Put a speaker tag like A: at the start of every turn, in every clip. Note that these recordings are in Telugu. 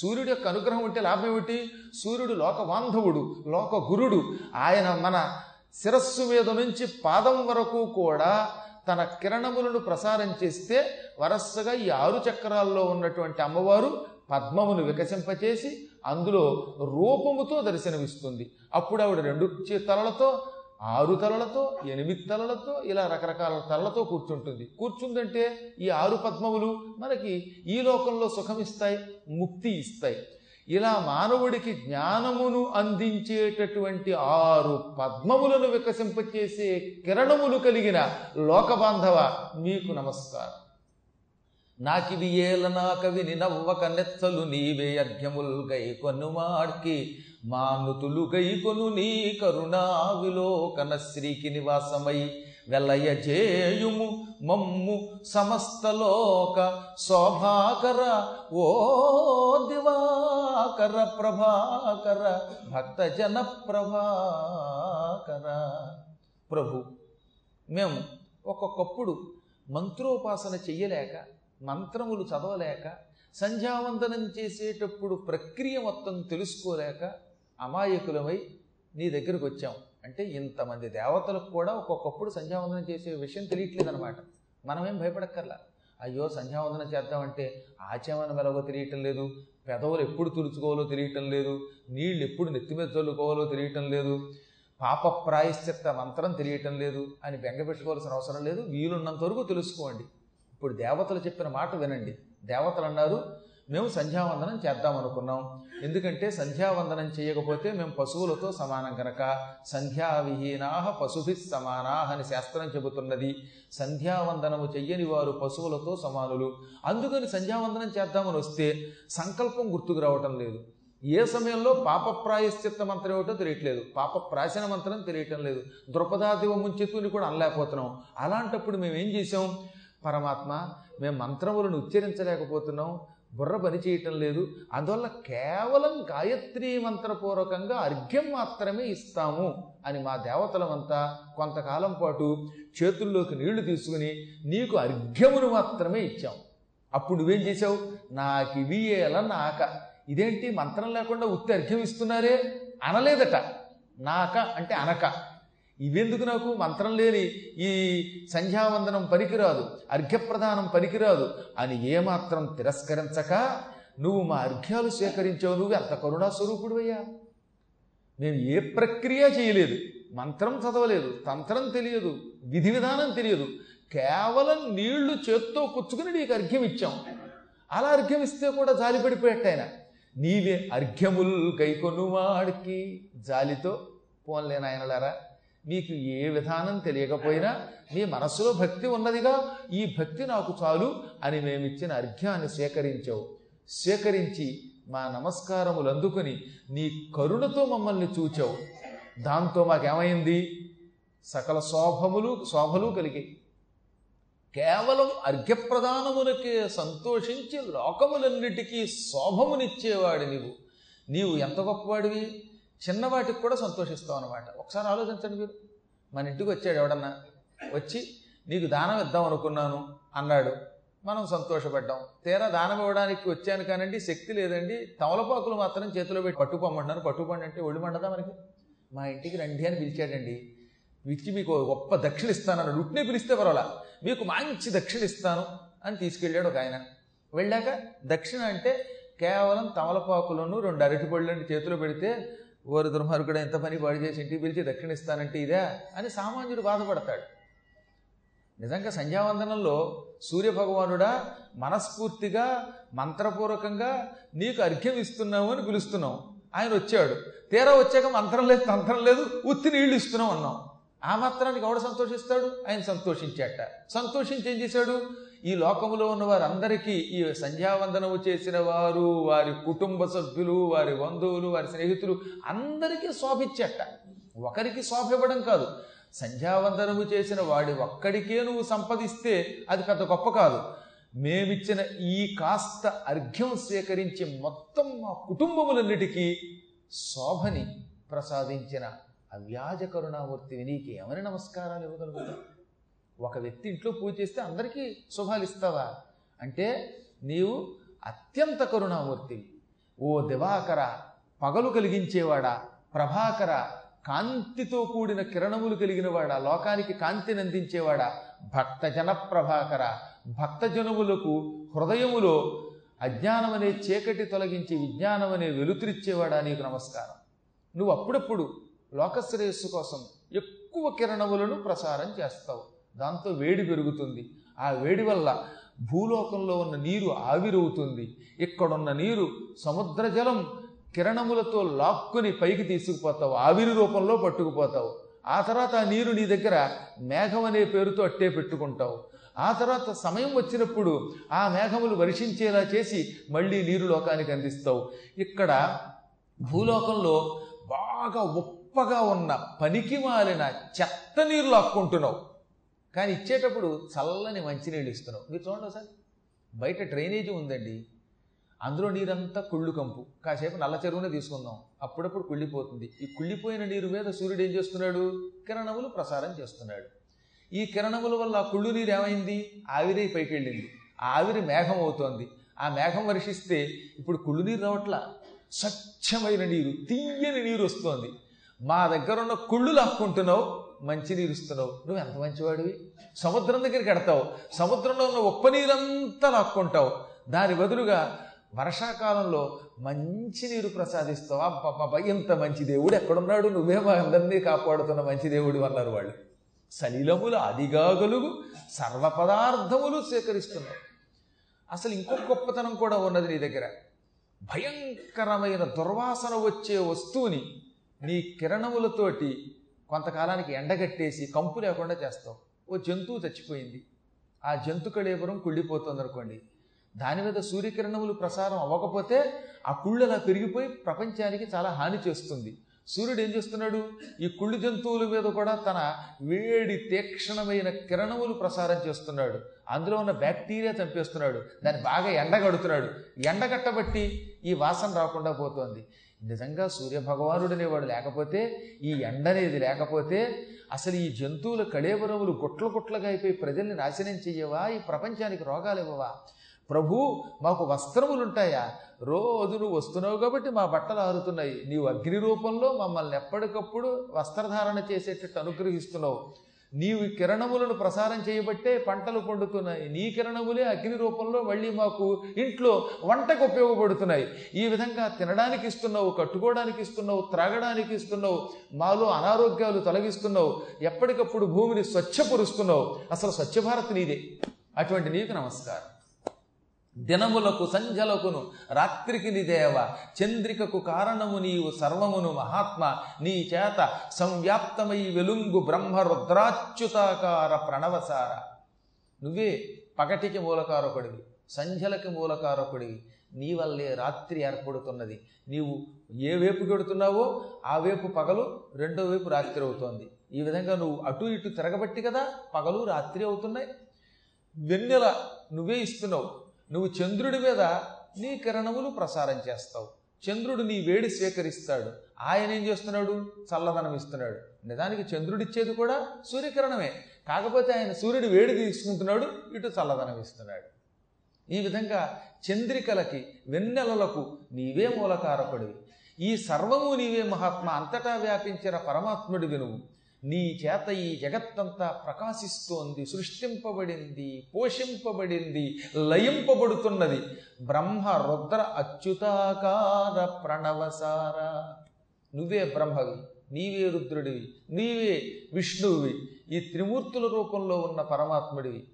A: సూర్యుడి యొక్క అనుగ్రహం ఉంటే లాభం ఏమిటి? సూర్యుడు లోక బాంధవుడు లోక గురుడు ఆయన మన శిరస్సు మీద నుంచి పాదం వరకు కూడా తన కిరణములను ప్రసారం చేస్తే వరసగా ఈ ఆరు చక్రాల్లో ఉన్నటువంటి అమ్మవారు పద్మమును వికసింపచేసి అందులో రూపముతో దర్శనమిస్తుంది. అప్పుడు ఆవిడ రెండు చే- తలలతో ఆరు తలలతో ఎనిమిది తలలతో ఇలా రకరకాల తలలతో కూర్చుంటుంది. కూర్చుందంటే ఈ ఆరు పద్మములు మనకి ఈ లోకంలో సుఖమిస్తాయి ముక్తి ఇస్తాయి. ఇలా మానవుడికి జ్ఞానమును అందించేటటువంటి ఆరు పద్మములను వికసింపచేసే కిరణములు కలిగిన లోకబాంధవ మీకు నమస్కారం. నాకివి ఏలనా కవిని నవ్వక నెత్తలు నీవే అర్ఘ్యముల్ గై కొనుమాడ్కి మానుతులు గై నీ కరుణావిలోకన శ్రీకి నివాసమై వెలయ జేయుము మమ్ము సమస్తలోక శోభాకర ఓ దివాకర ప్రభాకర భక్తజన ప్రభాకర. ప్రభు మేము ఒక్కొక్కప్పుడు మంత్రోపాసన చెయ్యలేక మంత్రములు చదవలేక సంధ్యావందనం చేసేటప్పుడు ప్రక్రియ మొత్తం తెలుసుకోలేక అమాయకులమై నీ దగ్గరకు వచ్చాం. అంటే ఇంతమంది దేవతలకు కూడా ఒక్కొక్కప్పుడు సంధ్యావందనం చేసే విషయం తెలియట్లేదనమాట మనమేం భయపడక్కర్లా. అయ్యో సంధ్యావందనం చేద్దామంటే ఆచమనం ఎలాగో తెలియటం లేదు. పెదవులు ఎప్పుడు తుడుచుకోవాలో తెలియటం లేదు. నీళ్ళు ఎప్పుడు నెత్తి మీద చల్లుకోవాలో తెలియటం లేదు. పాప ప్రాయశ్చిత్త మంత్రం తెలియటం లేదు అని బెంగపెట్టుకోవాల్సిన అవసరం లేదు. వీలున్నంత వరకు తెలుసుకోండి. ఇప్పుడు దేవతలు చెప్పిన మాట వినండి. దేవతలు అన్నారు మేము సంధ్యావందనం చేద్దాం అనుకున్నాం ఎందుకంటే సంధ్యావందనం చేయకపోతే మేము పశువులతో సమానం కనుక సంధ్యావిహీనాహ పశుభి సమానాహ అని శాస్త్రం చెబుతున్నది. సంధ్యావందనము చెయ్యని వారు పశువులతో సమానులు. అందుకని సంధ్యావందనం చేద్దామని వస్తే సంకల్పం గుర్తుకు రావటం లేదు. ఏ సమయంలో పాప ప్రాయశ్చిత్త మంత్రం ఏమిటో తెలియట్లేదు. పాప ప్రాచీన మంత్రం తెలియటం లేదు. ద్రుపదాదివ ముంచెత్తుని కూడా అనలేకపోతున్నాం. అలాంటప్పుడు మేము ఏం చేసాం పరమాత్మ మేము మంత్రములను ఉచ్చరించలేకపోతున్నాం. బుర్ర పని చేయటం లేదు. అందువల్ల కేవలం గాయత్రీ మంత్రపూర్వకంగా అర్ఘ్యం మాత్రమే ఇస్తాము అని మా దేవతలమంతా కొంతకాలం పాటు చేతుల్లోకి నీళ్ళు తీసుకుని నీకు అర్ఘ్యమును మాత్రమే ఇచ్చాం అప్పుడు నువ్వేం చేసావు నాకు ఇవి ఎలా నాక. ఇదేంటి? మంత్రం లేకుండా ఉత్తి అర్ఘ్యం ఇస్తున్నారే? అనలేదట. నాక అంటే అనక. ఇవెందుకు నాకు మంత్రం లేని ఈ సంధ్యావందనం పనికిరాదు అర్ఘ్యప్రదానం పనికిరాదు అని ఏమాత్రం తిరస్కరించక నువ్వు మా అర్ఘ్యాలు స్వీకరించావు నువ్వు ఎంత కరుణా స్వరూపుడువయ్యా? మేము ఏ ప్రక్రియ చేయలేదు మంత్రం చదవలేదు తంత్రం తెలియదు విధి విధానం తెలియదు కేవలం నీళ్ళు చేత్తో కుచ్చుకుని నీకు అర్ఘ్యం ఇచ్చాం. అలా అర్ఘ్యం ఇస్తే కూడా జాలి పడిపోయాట ఆయన. నీవే అర్ఘ్యముల్ గైకొనువాడికి జాలితో పోన్లేనాయనలారా మీకు ఏ విధానం తెలియకపోయినా మీ మనస్సులో భక్తి ఉన్నదిగా ఈ భక్తి నాకు చాలు అని మేమిచ్చిన అర్ఘ్యాన్ని సేకరించావు సేకరించి మా నమస్కారములు అందుకుని నీ కరుణతో మమ్మల్ని చూచావు. దాంతో మాకేమైంది? సకల శోభములు శోభలు కలిగి కేవలం అర్ఘ్యప్రదానమునకే సంతోషించి లోకములన్నిటికీ శోభమునిచ్చేవాడు నీవు నీవు ఎంత గొప్పవాడివి? చిన్నవాటికి కూడా సంతోషిస్తాం అనమాట ఒకసారి ఆలోచించండి మీరు. మన ఇంటికి వచ్చాడు ఎవడన్నా? వచ్చి నీకు దానం ఇద్దాం అనుకున్నాను అన్నాడు. మనం సంతోషపడ్డాం. తీరా దానం ఇవ్వడానికి వచ్చాను కానండి శక్తి లేదండి. తమలపాకులు మాత్రం చేతిలో పెట్టి పట్టుకోమంటున్నారు. పట్టుకోండి అంటే ఒళ్ళు మండదా మనకి? మా ఇంటికి రండి అని పిలిచాడండి. పిలిచి మీకు గొప్ప దక్షిణ ఇస్తానన్నాడు రుట్నే పిలిస్తే పర్వాలా? మీకు మంచి దక్షిణ ఇస్తాను అని తీసుకెళ్ళాడు ఒక ఆయన. వెళ్ళాక దక్షిణ అంటే కేవలం తమలపాకులను రెండు అరటిపళ్ళని చేతిలో పెడితే ఓరు దుర్మార్గుడు ఎంత పని పాడు చేసి ఇంటికి పిలిచి దక్షిణ ఇస్తానంటే ఇదే అని సామాన్యుడు బాధపడతాడు. నిజంగా సంధ్యావందనంలో సూర్యభగవానుడా మనస్ఫూర్తిగా మంత్రపూర్వకంగా నీకు అర్ఘ్యం ఇస్తున్నాము అని పిలుస్తున్నాం ఆయన వచ్చాడు. తీరా వచ్చాక మంత్రం లేదు తంత్రం లేదు ఉత్తి నీళ్ళు ఇస్తున్నాం అన్నాం ఆ మాత్రానికి ఎవడు సంతోషిస్తాడు? ఆయన సంతోషించాట. సంతోషించి ఏం చేశాడు? ఈ లోకములో ఉన్న వారందరికీ ఈ సంధ్యావందనము చేసిన వారు వారి కుటుంబ సభ్యులు వారి బంధువులు వారి స్నేహితులు అందరికీ శోభిచ్చట ఒకరికి శోభ ఇవ్వడం కాదు. సంధ్యావందనము చేసిన వాడి ఒక్కడికే నువ్వు సంపదిస్తే అది పెద్ద గొప్ప కాదు. మేమిచ్చిన ఈ కాస్త అర్ఘ్యం స్వీకరించి మొత్తం మా కుటుంబములన్నిటికీ శోభని ప్రసాదించిన అవ్యాజ కరుణామూర్తివి నీకు ఏమని నమస్కారాలు ఇవ్వగలుగుతావు? ఒక వ్యక్తి ఇంట్లో పూజ చేస్తే అందరికీ శుభాలు ఇస్తావా? అంటే నీవు అత్యంత కరుణామూర్తివి ఓ దివాకర పగలు కలిగించేవాడా? ప్రభాకర కాంతితో కూడిన కిరణములు కలిగినవాడా? లోకానికి కాంతిని అందించేవాడా? భక్తజన ప్రభాకర భక్తజనములకు హృదయములో అజ్ఞానమనే చీకటి తొలగించి విజ్ఞానం అనే వెలుతురిచ్చేవాడా నీకు నమస్కారం? నువ్వు అప్పుడప్పుడు లోకశ్రేయస్సు కోసం ఎక్కువ కిరణములను ప్రసారం చేస్తావు. దాంతో వేడి పెరుగుతుంది. ఆ వేడి వల్ల భూలోకంలో ఉన్న నీరు ఆవిరవుతుంది. ఇక్కడున్న నీరు సముద్ర జలం కిరణములతో లాక్కుని పైకి తీసుకుపోతావు. ఆవిరి రూపంలో పట్టుకుపోతావు. ఆ తర్వాత ఆ నీరు నీ దగ్గర మేఘం అనే పేరుతో అట్టే పెట్టుకుంటావు. ఆ తర్వాత సమయం వచ్చినప్పుడు ఆ మేఘములు వర్షించేలా చేసి మళ్ళీ నీరు లోకానికి అందిస్తావు. ఇక్కడ భూలోకంలో బాగా కుప్పగా ఉన్న పనికి మాలిన చెత్త నీరు లాక్కుంటున్నావు. కానీ ఇచ్చేటప్పుడు చల్లని మంచినీళ్ళు ఇస్తున్నావు. మీరు చూడండి ఒకసారి. బయట డ్రైనేజీ ఉందండి. అందులో నీరంతా కుళ్ళు కంపు. కాసేపు నల్ల చెరువునే తీసుకుందాం. అప్పుడప్పుడు కుళ్ళిపోతుంది. ఈ కుళ్ళిపోయిన నీరు మీద సూర్యుడు ఏం చేస్తున్నాడు? కిరణములు ప్రసారం చేస్తున్నాడు. ఈ కిరణముల వల్ల ఆ కుళ్ళు నీరు ఏమైంది? ఆవిరి పైకి వెళ్ళింది ఆవిరి మేఘం అవుతోంది. ఆ మేఘం వర్షిస్తే ఇప్పుడు కుళ్ళు నీరు రావట్లా? స్వచ్ఛమైన నీరు తీయని నీరు వస్తోంది. మా దగ్గర ఉన్న కుళ్ళు లాక్కుంటున్నావు మంచినీరు ఇస్తున్నావు. నువ్వు ఎంత మంచివాడివి? సముద్రం దగ్గరికి ఎడతావు సముద్రంలో ఉన్న ఉప్ప నీరంతా లాక్కుంటావు. దాని బదులుగా వర్షాకాలంలో మంచి నీరు ప్రసాదిస్తావు. అబ్బబ్బబ్బ ఇంత మంచి దేవుడు ఎక్కడున్నాడు? నువ్వే మా అందరినీ కాపాడుతున్న మంచి దేవుడు అన్నారు వాళ్ళు. సలిలములు అదిగా గలుగు సర్వ పదార్థములు సేకరిస్తున్నావు. అసలు ఇంకొక గొప్పతనం కూడా ఉన్నది నీ దగ్గర. భయంకరమైన దుర్వాసన వచ్చే వస్తువుని నీ కిరణములతోటి కొంతకాలానికి ఎండగట్టేసి కంపు లేకుండా చేస్తావు. ఓ జంతువు చచ్చిపోయింది. ఆ జంతు కళేబరం కుళ్ళిపోతుంది అనుకోండి దాని మీద సూర్యకిరణములు ప్రసారం అవ్వకపోతే ఆ కుళ్ళు అలా పెరిగిపోయి ప్రపంచానికి చాలా హాని చేస్తుంది. సూర్యుడు ఏం చేస్తున్నాడు? ఈ కుళ్ళు జంతువుల మీద కూడా తన వేడి తీక్షణమైన కిరణములు ప్రసారం చేస్తున్నాడు. అందులో ఉన్న బ్యాక్టీరియా చంపేస్తున్నాడు. దాన్ని బాగా ఎండగడుతున్నాడు. ఎండగట్టబట్టి ఈ వాసన రాకుండా పోతోంది. నిజంగా సూర్య అనేవాడు లేకపోతే ఈ ఎండ అనేది లేకపోతే అసలు ఈ జంతువుల కళేబరములు గుట్ల గుట్లగా అయిపోయి ప్రజల్ని నాశనం చెయ్యవా ఈ ప్రపంచానికి రోగాలు ఇవ్వవా? ప్రభు మాకు వస్త్రములు ఉంటాయా రోజు నువ్వు వస్తున్నావు కాబట్టి మా బట్టలు ఆరుతున్నాయి. నీవు అగ్ని రూపంలో మమ్మల్ని ఎప్పటికప్పుడు వస్త్రధారణ చేసేటట్టు అనుగ్రహిస్తున్నావు. నీవు కిరణములను ప్రసారం చేయబట్టే పంటలు పండుతున్నాయి. నీ కిరణములే అగ్ని రూపంలో మళ్ళీ మాకు ఇంట్లో వంటకు ఉపయోగపడుతున్నాయి. ఈ విధంగా తినడానికి ఇస్తున్నావు కట్టుకోవడానికి ఇస్తున్నావు త్రాగడానికి ఇస్తున్నావు మాలో అనారోగ్యాలు తొలగిస్తున్నావు ఎప్పటికప్పుడు భూమిని స్వచ్ఛపరుస్తున్నావు. అసలు స్వచ్ఛ భారత్ నీదే. అటువంటి నీకు నమస్కారం. దినములకు సంధ్యలకును రాత్రికి నిదేవ చంద్రికకు కారణము నీవు సర్వమును మహాత్మ నీ చేత సంవ్యాప్తమై వెలుంగు బ్రహ్మ రుద్రాచ్యుతాకార ప్రణవసార. నువ్వే పగటికి మూలకారకుడివి సంధ్యలకి మూలకారకుడివి. నీ వల్లే రాత్రి ఏర్పడుతున్నది. నీవు ఏ వైపు గెడుతున్నావో ఆ వైపు పగలు రెండో వైపు రాత్రి అవుతోంది. ఈ విధంగా నువ్వు అటు ఇటు తిరగబట్టి కదా పగలు రాత్రి అవుతున్నాయి. వెన్నెల నువ్వే ఇస్తున్నావు. నువ్వు చంద్రుడి మీద నీ కిరణములు ప్రసారం చేస్తావు. చంద్రుడు నీ వేడి స్వీకరిస్తాడు. ఆయన ఏం చేస్తున్నాడు? చల్లదనం ఇస్తున్నాడు. నిజానికి చంద్రుడిచ్చేది కూడా సూర్యకిరణమే. కాకపోతే ఆయన సూర్యుడు వేడి తీసుకుంటున్నాడు ఇటు చల్లదనం ఇస్తున్నాడు. ఈ విధంగా చంద్రికలకి వెన్నెలలకు నీవే మూలకారకుడివి. ఈ సర్వము నీవే మహాత్మ. అంతటా వ్యాపించిన పరమాత్ముడివి నువ్వు. నీ చేత ఈ జగత్తంతా ప్రకాశిస్తోంది సృష్టింపబడింది పోషింపబడింది లయింపబడుతున్నది. బ్రహ్మ రుద్ర అచ్యుతాకార ప్రణవసార. నువ్వే బ్రహ్మవి నీవే రుద్రుడివి నీవే విష్ణువువి ఈ త్రిమూర్తుల రూపంలో ఉన్న పరమాత్ముడివి.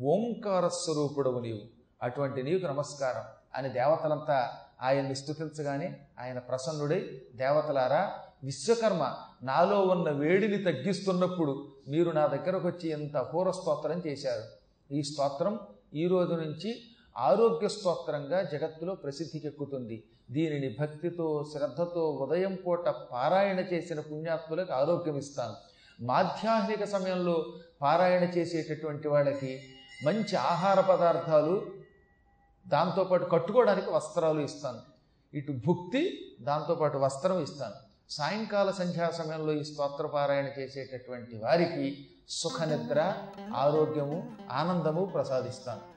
A: ఓంకార స్వరూపుడవు నీవు. అటువంటి నీకు నమస్కారం అని దేవతలంతా ఆయన్ని స్థుతించగానే ఆయన ప్రసన్నుడై దేవతలారా విశ్వకర్మ నాలో ఉన్న వేడిని తగ్గిస్తున్నప్పుడు మీరు నా దగ్గరకు వచ్చి ఎంత అపూర్వ స్తోత్రం చేశారు. ఈ స్తోత్రం ఈ రోజు నుంచి ఆరోగ్య స్తోత్రంగా జగత్తులో ప్రసిద్ధికెక్కుతుంది. దీనిని భక్తితో శ్రద్ధతో ఉదయం పూట పారాయణ చేసిన పుణ్యాత్ములకు ఆరోగ్యం ఇస్తాను మాధ్యాహ్నిక సమయంలో పారాయణ చేసేటటువంటి వాళ్ళకి మంచి ఆహార పదార్థాలు దాంతోపాటు కట్టుకోవడానికి వస్త్రాలు ఇస్తాను. ఇటు భుక్తి దాంతోపాటు వస్త్రం ఇస్తాను. సాయంకాల సంధ్యా సమయంలో ఈ స్తోత్రపారాయణ చేసేటటువంటి వారికి సుఖనిద్ర ఆరోగ్యము ఆనందము ప్రసాదిస్తాను.